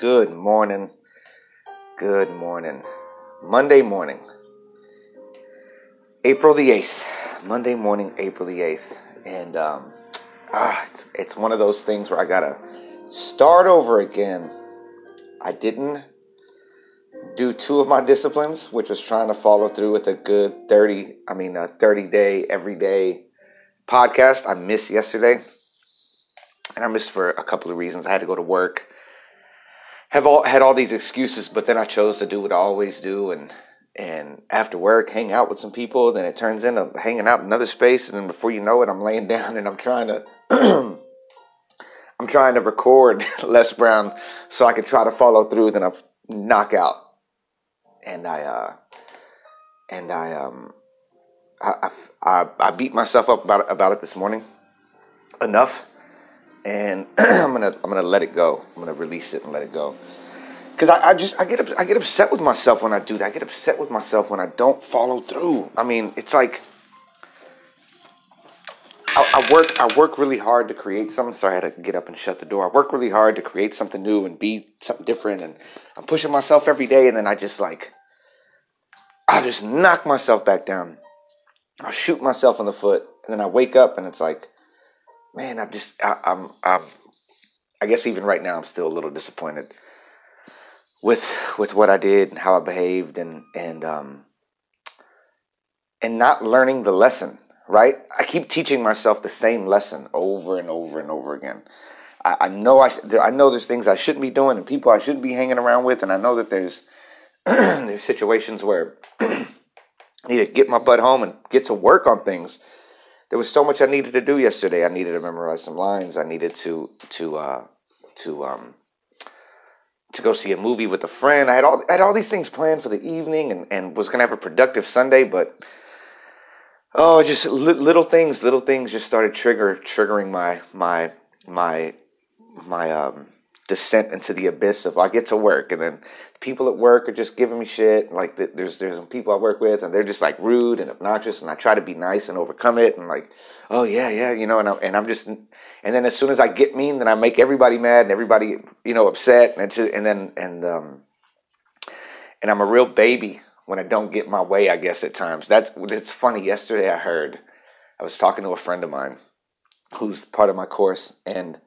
Good morning. Good morning. Monday morning. April the 8th. Monday morning, April the 8th. And um, ah, it's, it's one of those things where I got to start over again. I didn't do two of my disciplines, which was trying to follow through with a good 30, I mean, a 30 day, everyday podcast. I missed yesterday. And I missed for a couple of reasons. I had to go to work have all had all these excuses, but then I chose to do what I always do and and after work hang out with some people. Then it turns into hanging out in another space, and then before you know it, I'm laying down and I'm trying to I'm trying to record Les Brown so I can try to follow through. Then I knock out, and I uh and I um I I, I beat myself up about about it this morning enough and I'm gonna I'm gonna let it go. I'm gonna release it and let it go. Because I, I, just I get I get upset with myself when I do that. I get upset with myself when I don't follow through. I mean, it's like I, I work I work really hard to create something. Sorry, I had to get up and shut the door. I work really hard to create something new and be something different, and I'm pushing myself every day. And then I just like I just knock myself back down. I shoot myself in the foot, and then I wake up and it's like man, I'm just, I, I'm, I'm, I guess even right now, I'm still a little disappointed with with what I did and how I behaved, and and um, and not learning the lesson. Right? I keep teaching myself the same lesson over and over and over again. I, I know I, I know there's things I shouldn't be doing and people I shouldn't be hanging around with, and I know that there's there's situations where I need to get my butt home and get to work on things there was so much I needed to do yesterday. I needed to memorize some lines. I needed to to uh, to um, to go see a movie with a friend. I had all I had all these things planned for the evening, and, and was gonna have a productive Sunday. But oh, just li- little things, little things just started trigger triggering my my my my um, descent into the abyss of I get to work and then people at work are just giving me shit. Like there's there's some people I work with and they're just like rude and obnoxious and I try to be nice and overcome it and like oh yeah yeah you know and I'm, and I'm just and then as soon as I get mean then I make everybody mad and everybody you know upset and and then and um and I'm a real baby when I don't get my way I guess at times. That's it's funny. Yesterday I heard I was talking to a friend of mine who's part of my course and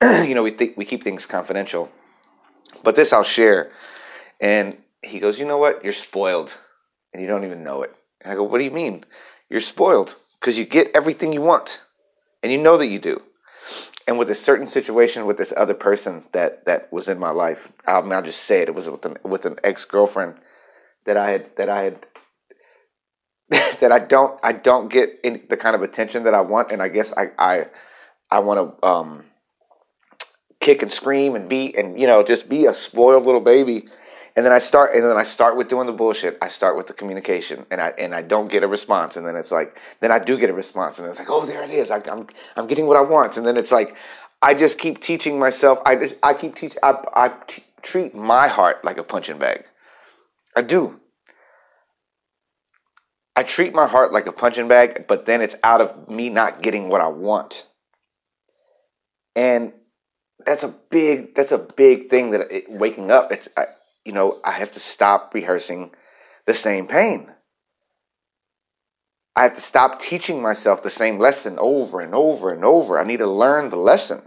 you know, we think we keep things confidential. But this I'll share. And he goes, You know what? You're spoiled. And you don't even know it. And I go, What do you mean? You're spoiled because you get everything you want. And you know that you do. And with a certain situation with this other person that, that was in my life, I'll, I'll just say it. It was with an, with an ex girlfriend that I had that I had that I don't I don't get the kind of attention that I want, and I guess I I I want to um, kick and scream and beat and you know just be a spoiled little baby and then I start and then I start with doing the bullshit. I start with the communication and I and I don't get a response and then it's like then I do get a response and it's like oh there it is I, I'm I'm getting what I want and then it's like I just keep teaching myself I I keep teaching I, I t- treat my heart like a punching bag. I do. I treat my heart like a punching bag, but then it's out of me not getting what I want. And that's a big that's a big thing that it, waking up it's I, you know i have to stop rehearsing the same pain. I have to stop teaching myself the same lesson over and over and over. I need to learn the lesson.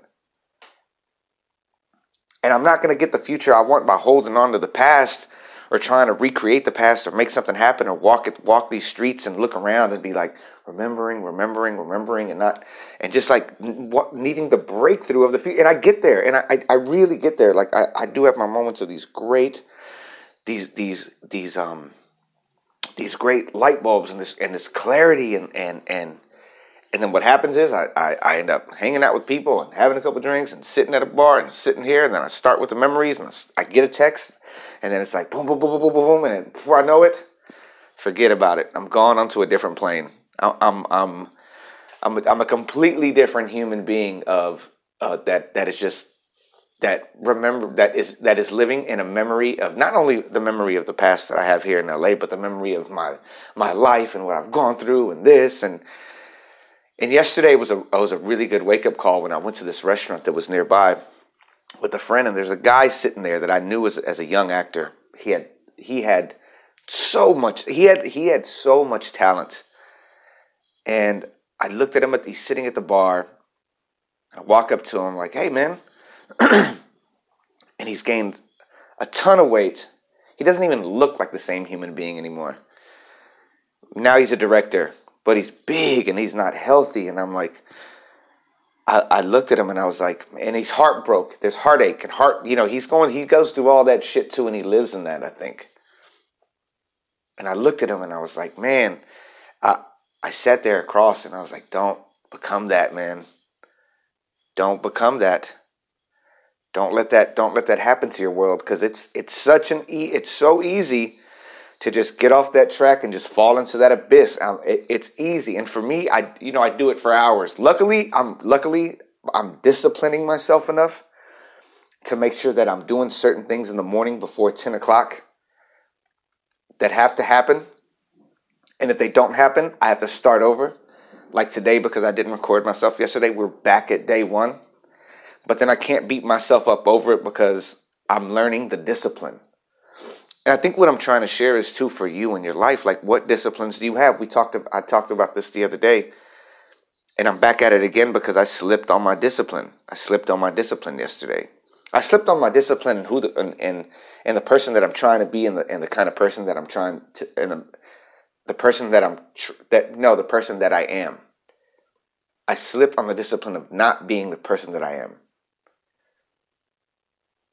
And i'm not going to get the future i want by holding on to the past or trying to recreate the past or make something happen or walk it, walk these streets and look around and be like remembering, remembering, remembering, and not and just like needing the breakthrough of the future. And I get there, and I I really get there. Like I, I do have my moments of these great these these these um these great light bulbs and this and this clarity and and and and then what happens is I, I, I, end up hanging out with people and having a couple drinks and sitting at a bar and sitting here and then I start with the memories and I get a text and then it's like boom, boom, boom, boom, boom, boom, and before I know it, forget about it. I'm gone onto a different plane. I'm, I'm, I'm, a, I'm a completely different human being of uh, that that is just that remember that is that is living in a memory of not only the memory of the past that I have here in LA, but the memory of my my life and what I've gone through and this and and yesterday was a was a really good wake up call when I went to this restaurant that was nearby with a friend, and there's a guy sitting there that I knew as as a young actor. He had he had so much. He had he had so much talent, and I looked at him at he's sitting at the bar. I walk up to him like, "Hey, man," and he's gained a ton of weight. He doesn't even look like the same human being anymore. Now he's a director, but he's big and he's not healthy. And I'm like, I, I looked at him and I was like, and he's heartbroken. There's heartache and heart. You know, he's going. He goes through all that shit too, and he lives in that. I think. And I looked at him and I was like, man, I sat there across and I was like, don't become that, man. Don't become that. Don't let that don't let that happen to your world because it's it's such an e- it's so easy to just get off that track and just fall into that abyss. Um, it, it's easy, and for me, I you know I do it for hours. Luckily, I'm luckily I'm disciplining myself enough to make sure that I'm doing certain things in the morning before ten o'clock that have to happen, and if they don't happen, I have to start over. Like today, because I didn't record myself yesterday, we're back at day one. But then I can't beat myself up over it because I'm learning the discipline. And I think what I'm trying to share is too for you in your life. Like, what disciplines do you have? We talked. I talked about this the other day, and I'm back at it again because I slipped on my discipline. I slipped on my discipline yesterday. I slipped on my discipline and who the, and, and and the person that I'm trying to be and the and the kind of person that I'm trying to and the, person that I'm tr- that no the person that I am. I slipped on the discipline of not being the person that I am.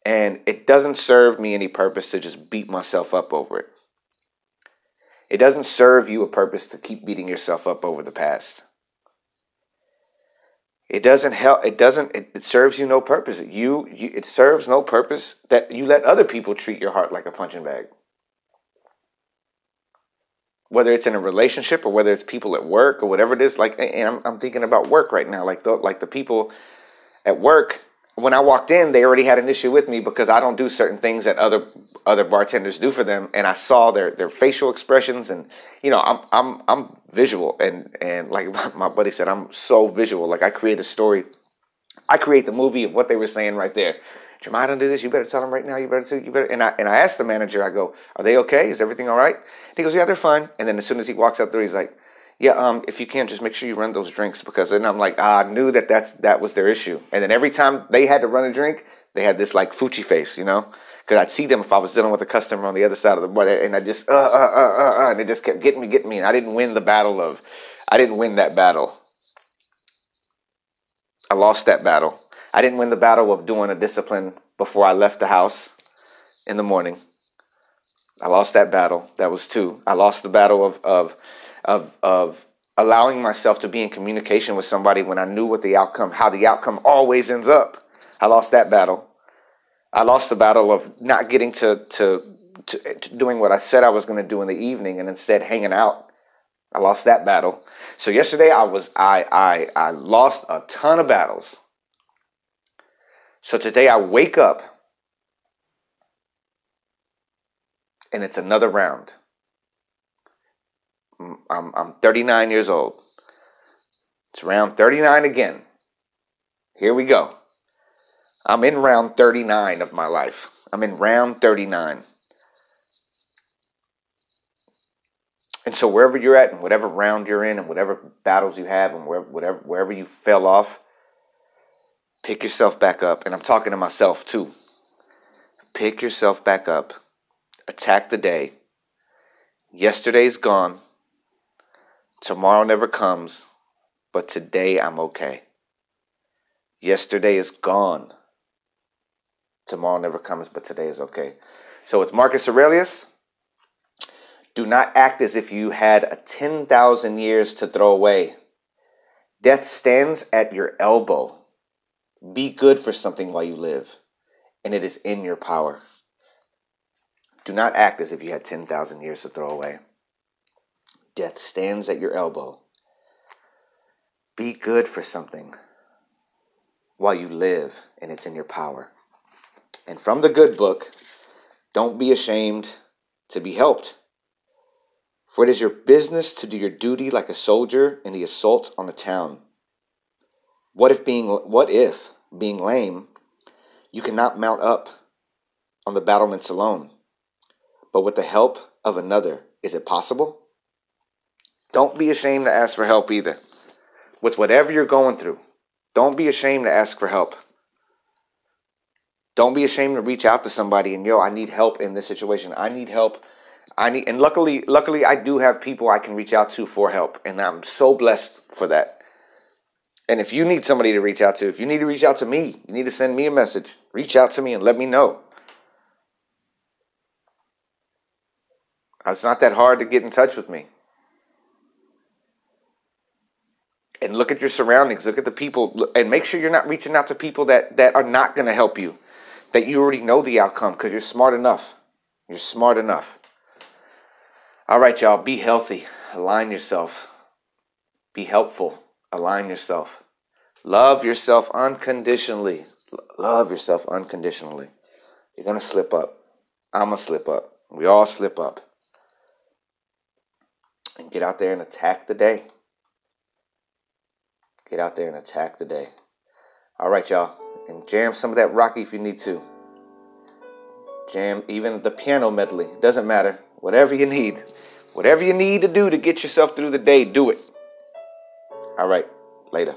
And it doesn't serve me any purpose to just beat myself up over it. It doesn't serve you a purpose to keep beating yourself up over the past. It doesn't help. It doesn't. It, it serves you no purpose. You, you. It serves no purpose that you let other people treat your heart like a punching bag. Whether it's in a relationship or whether it's people at work or whatever it is. Like, and I'm, I'm thinking about work right now. Like the, like the people at work when I walked in, they already had an issue with me because I don't do certain things that other other bartenders do for them, and I saw their their facial expressions, and you know, I'm I'm I'm visual, and and like my buddy said, I'm so visual. Like I create a story, I create the movie of what they were saying right there. Jeremiah, don't do this. You better tell them right now. You better tell, you better. And I and I asked the manager, I go, are they okay? Is everything all right? And he goes, yeah, they're fine. And then as soon as he walks out there, he's like yeah, um, if you can, just make sure you run those drinks because then I'm like, ah, I knew that that's, that was their issue. And then every time they had to run a drink, they had this like Fuchi face, you know? Because I'd see them if I was dealing with a customer on the other side of the bar, and I just, uh, uh, uh, uh, uh, and they just kept getting me, getting me. And I didn't win the battle of, I didn't win that battle. I lost that battle. I didn't win the battle of doing a discipline before I left the house in the morning. I lost that battle. That was two. I lost the battle of, of of of allowing myself to be in communication with somebody when I knew what the outcome, how the outcome always ends up. I lost that battle. I lost the battle of not getting to to, to, to doing what I said I was going to do in the evening and instead hanging out. I lost that battle. So yesterday I was I I I lost a ton of battles. So today I wake up and it's another round. Mm, I'm, I'm 39 years old. It's round 39 again. Here we go. I'm in round 39 of my life. I'm in round 39. And so wherever you're at and whatever round you're in and whatever battles you have and wherever, wherever you fell off, pick yourself back up. And I'm talking to myself too. Pick yourself back up. Attack the day. Yesterday's gone. Tomorrow never comes, but today I'm okay. Yesterday is gone. Tomorrow never comes, but today is okay. So it's Marcus Aurelius. Do not act as if you had 10,000 years to throw away. Death stands at your elbow. Be good for something while you live, and it is in your power. Do not act as if you had 10,000 years to throw away. Death stands at your elbow. Be good for something while you live and it's in your power. And from the good book, don't be ashamed to be helped. For it is your business to do your duty like a soldier in the assault on a town. What if being what if being lame You cannot mount up on the battlements alone, but with the help of another. Is it possible? Don't be ashamed to ask for help either. With whatever you're going through, don't be ashamed to ask for help. Don't be ashamed to reach out to somebody and yo, I need help in this situation. I need help. I need and luckily luckily I do have people I can reach out to for help and I'm so blessed for that. And if you need somebody to reach out to, if you need to reach out to me, you need to send me a message. Reach out to me and let me know. It's not that hard to get in touch with me. And look at your surroundings. Look at the people, and make sure you're not reaching out to people that, that are not going to help you, that you already know the outcome because you're smart enough. You're smart enough. All right, y'all, be healthy. Align yourself. Be helpful. Align yourself. Love yourself unconditionally. Love yourself unconditionally. You're going to slip up. I'm going to slip up. We all slip up and get out there and attack the day. Get out there and attack the day. All right, y'all. And jam some of that Rocky if you need to. Jam even the piano medley. Doesn't matter. Whatever you need. Whatever you need to do to get yourself through the day, do it. All right. Later.